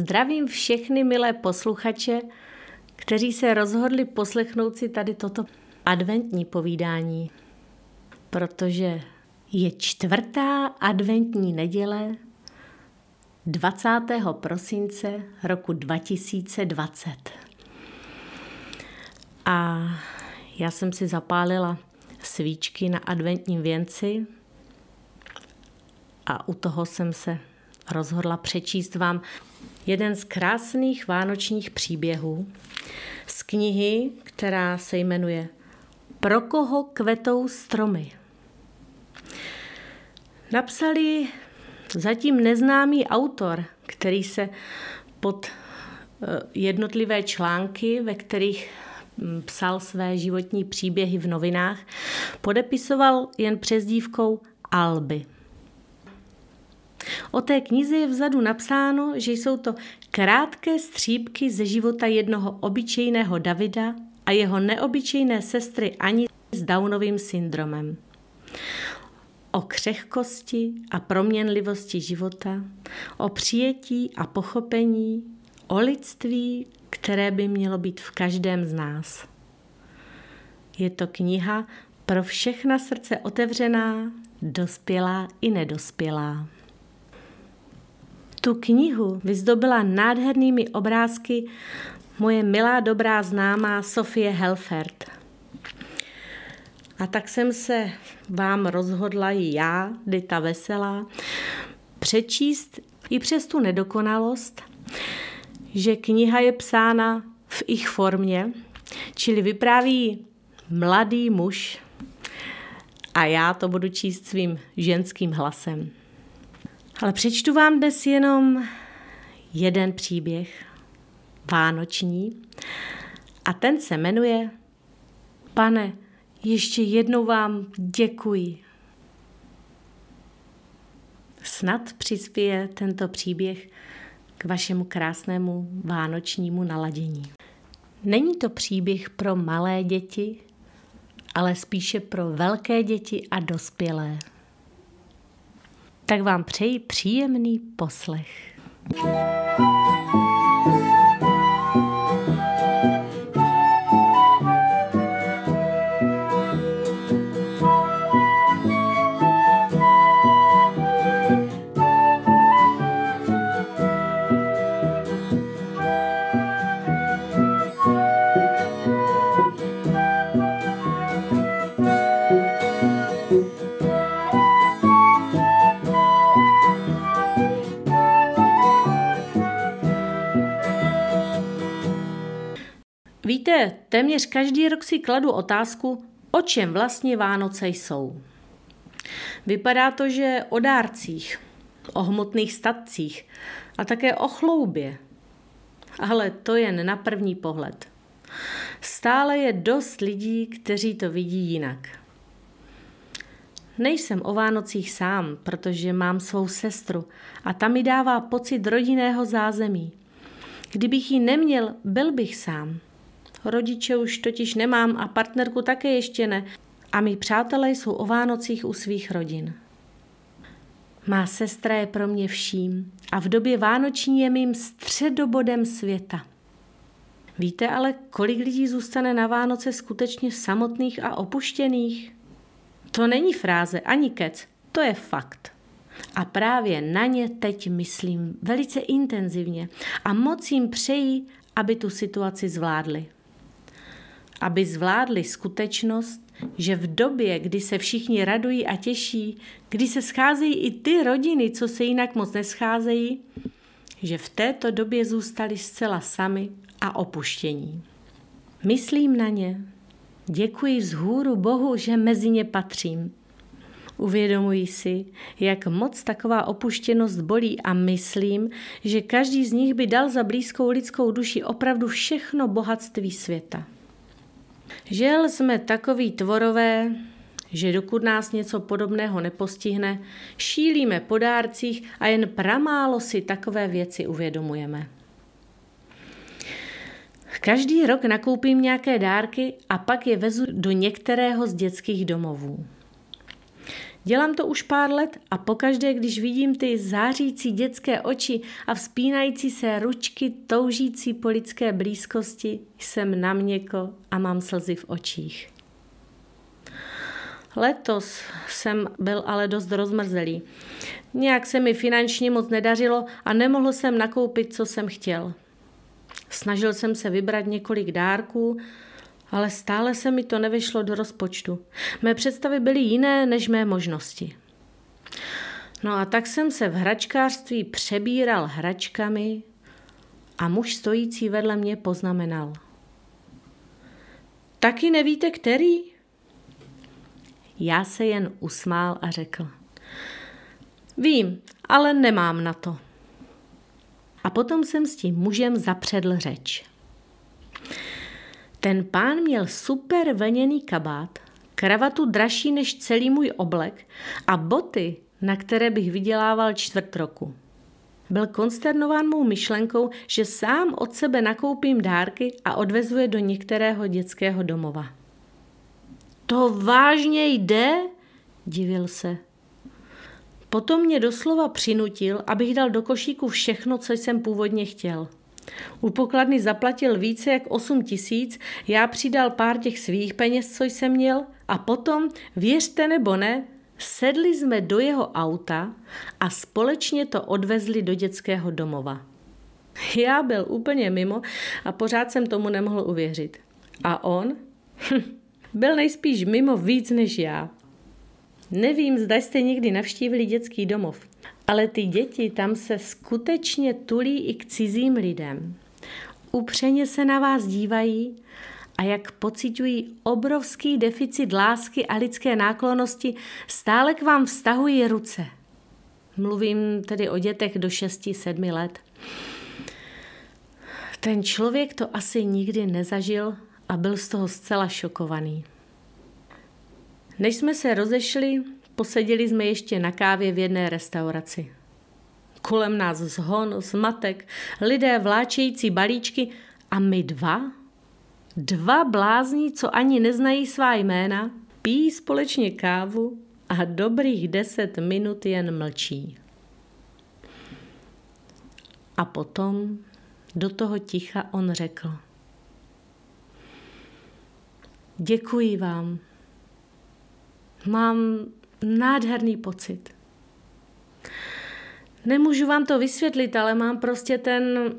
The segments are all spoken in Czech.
Zdravím všechny milé posluchače, kteří se rozhodli poslechnout si tady toto adventní povídání, protože je čtvrtá adventní neděle 20. prosince roku 2020. A já jsem si zapálila svíčky na adventním věnci a u toho jsem se rozhodla přečíst vám jeden z krásných vánočních příběhů z knihy, která se jmenuje Pro koho kvetou stromy. Napsali zatím neznámý autor, který se pod eh, jednotlivé články, ve kterých hm, psal své životní příběhy v novinách, podepisoval jen přezdívkou Alby. O té knize je vzadu napsáno, že jsou to krátké střípky ze života jednoho obyčejného Davida a jeho neobyčejné sestry Ani s Downovým syndromem. O křehkosti a proměnlivosti života, o přijetí a pochopení, o lidství, které by mělo být v každém z nás. Je to kniha pro všechna srdce otevřená, dospělá i nedospělá. Tu knihu vyzdobila nádhernými obrázky moje milá dobrá známá Sofie Helfert. A tak jsem se vám rozhodla i já, Dita Veselá, přečíst i přes tu nedokonalost, že kniha je psána v ich formě, čili vypráví mladý muž a já to budu číst svým ženským hlasem. Ale přečtu vám dnes jenom jeden příběh, vánoční, a ten se jmenuje Pane, ještě jednou vám děkuji. Snad přispěje tento příběh k vašemu krásnému vánočnímu naladění. Není to příběh pro malé děti, ale spíše pro velké děti a dospělé tak vám přeji příjemný poslech. Víte, téměř každý rok si kladu otázku, o čem vlastně Vánoce jsou. Vypadá to, že o dárcích, o hmotných statcích a také o chloubě. Ale to jen na první pohled. Stále je dost lidí, kteří to vidí jinak. Nejsem o Vánocích sám, protože mám svou sestru a ta mi dává pocit rodinného zázemí. Kdybych ji neměl, byl bych sám. Rodiče už totiž nemám a partnerku také ještě ne. A mý přátelé jsou o Vánocích u svých rodin. Má sestra je pro mě vším a v době Vánoční je mým středobodem světa. Víte ale, kolik lidí zůstane na Vánoce skutečně samotných a opuštěných? To není fráze ani kec, to je fakt. A právě na ně teď myslím velice intenzivně a moc jim přeji, aby tu situaci zvládli aby zvládli skutečnost, že v době, kdy se všichni radují a těší, kdy se scházejí i ty rodiny, co se jinak moc nescházejí, že v této době zůstali zcela sami a opuštění. Myslím na ně. Děkuji vzhůru Bohu, že mezi ně patřím. Uvědomuji si, jak moc taková opuštěnost bolí a myslím, že každý z nich by dal za blízkou lidskou duši opravdu všechno bohatství světa. Žel jsme takový tvorové, že dokud nás něco podobného nepostihne, šílíme po dárcích a jen pramálo si takové věci uvědomujeme. Každý rok nakoupím nějaké dárky a pak je vezu do některého z dětských domovů. Dělám to už pár let a pokaždé, když vidím ty zářící dětské oči a vzpínající se ručky toužící po lidské blízkosti, jsem na měko a mám slzy v očích. Letos jsem byl ale dost rozmrzelý. Nějak se mi finančně moc nedařilo a nemohl jsem nakoupit, co jsem chtěl. Snažil jsem se vybrat několik dárků, ale stále se mi to nevyšlo do rozpočtu. Mé představy byly jiné než mé možnosti. No a tak jsem se v hračkářství přebíral hračkami a muž stojící vedle mě poznamenal. Taky nevíte, který? Já se jen usmál a řekl. Vím, ale nemám na to. A potom jsem s tím mužem zapředl řeč. Ten pán měl super vlněný kabát, kravatu dražší než celý můj oblek a boty, na které bych vydělával čtvrt roku. Byl konsternován mou myšlenkou, že sám od sebe nakoupím dárky a odvezu je do některého dětského domova. To vážně jde? Divil se. Potom mě doslova přinutil, abych dal do košíku všechno, co jsem původně chtěl. U pokladny zaplatil více jak 8 tisíc, já přidal pár těch svých peněz, co jsem měl a potom, věřte nebo ne, sedli jsme do jeho auta a společně to odvezli do dětského domova. Já byl úplně mimo a pořád jsem tomu nemohl uvěřit. A on? byl nejspíš mimo víc než já. Nevím, zda jste někdy navštívili dětský domov, ale ty děti tam se skutečně tulí i k cizím lidem. Upřeně se na vás dívají a jak pocitují obrovský deficit lásky a lidské náklonosti, stále k vám vztahují ruce. Mluvím tedy o dětech do 6-7 let. Ten člověk to asi nikdy nezažil a byl z toho zcela šokovaný. Než jsme se rozešli, poseděli jsme ještě na kávě v jedné restauraci. Kolem nás zhon, zmatek, lidé vláčející balíčky a my dva? Dva blázní, co ani neznají svá jména, pijí společně kávu a dobrých deset minut jen mlčí. A potom do toho ticha on řekl. Děkuji vám, Mám nádherný pocit. Nemůžu vám to vysvětlit, ale mám prostě ten,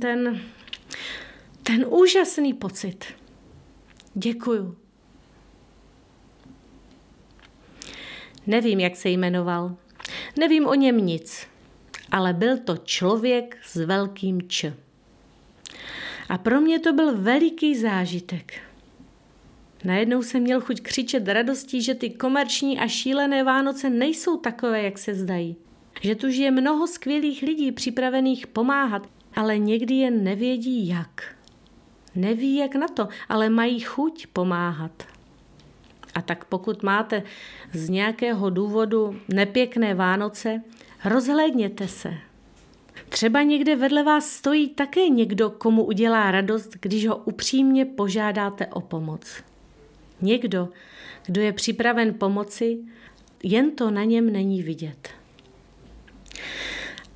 ten, ten úžasný pocit. Děkuju. Nevím, jak se jmenoval. Nevím o něm nic. Ale byl to člověk s velkým Č. A pro mě to byl veliký zážitek. Najednou jsem měl chuť křičet radostí, že ty komerční a šílené Vánoce nejsou takové, jak se zdají. Že tu žije mnoho skvělých lidí připravených pomáhat, ale někdy jen nevědí jak. Neví jak na to, ale mají chuť pomáhat. A tak pokud máte z nějakého důvodu nepěkné Vánoce, rozhlédněte se. Třeba někde vedle vás stojí také někdo, komu udělá radost, když ho upřímně požádáte o pomoc. Někdo, kdo je připraven pomoci, jen to na něm není vidět.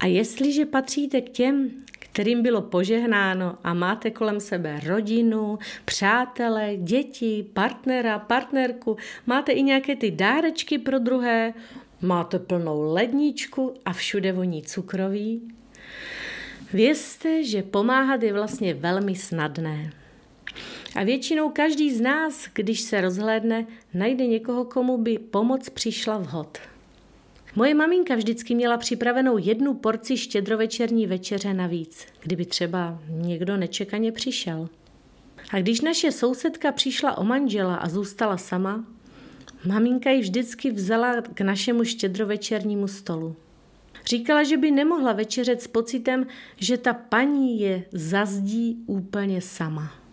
A jestliže patříte k těm, kterým bylo požehnáno a máte kolem sebe rodinu, přátele, děti, partnera, partnerku, máte i nějaké ty dárečky pro druhé, máte plnou ledničku a všude voní cukroví, vězte, že pomáhat je vlastně velmi snadné. A většinou každý z nás, když se rozhlédne, najde někoho, komu by pomoc přišla vhod. Moje maminka vždycky měla připravenou jednu porci štědrovečerní večeře navíc, kdyby třeba někdo nečekaně přišel. A když naše sousedka přišla o manžela a zůstala sama, maminka ji vždycky vzala k našemu štědrovečernímu stolu. Říkala, že by nemohla večeřet s pocitem, že ta paní je zazdí úplně sama.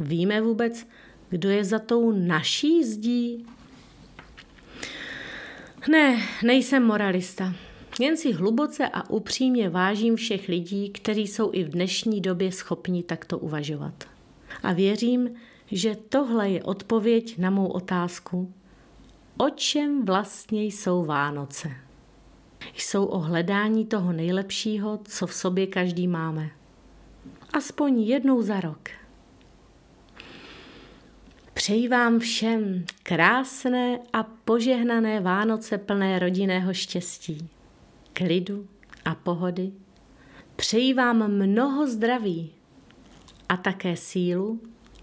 Víme vůbec, kdo je za tou naší zdí? Ne, nejsem moralista. Jen si hluboce a upřímně vážím všech lidí, kteří jsou i v dnešní době schopni takto uvažovat. A věřím, že tohle je odpověď na mou otázku. o čem vlastně jsou Vánoce. Jsou o hledání toho nejlepšího, co v sobě každý máme. Aspoň jednou za rok. Přeji vám všem krásné a požehnané Vánoce plné rodinného štěstí, klidu a pohody. Přeji vám mnoho zdraví a také sílu,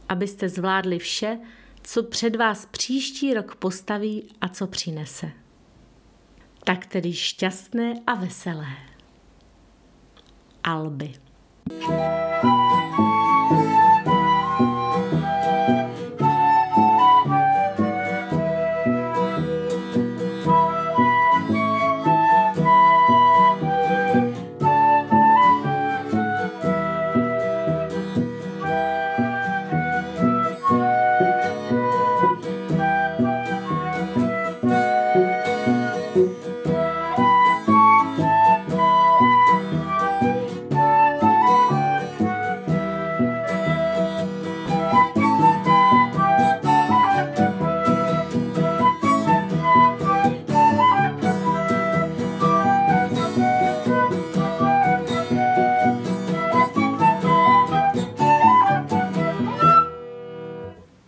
abyste zvládli vše, co před vás příští rok postaví a co přinese. Tak tedy šťastné a veselé. Alby. thank you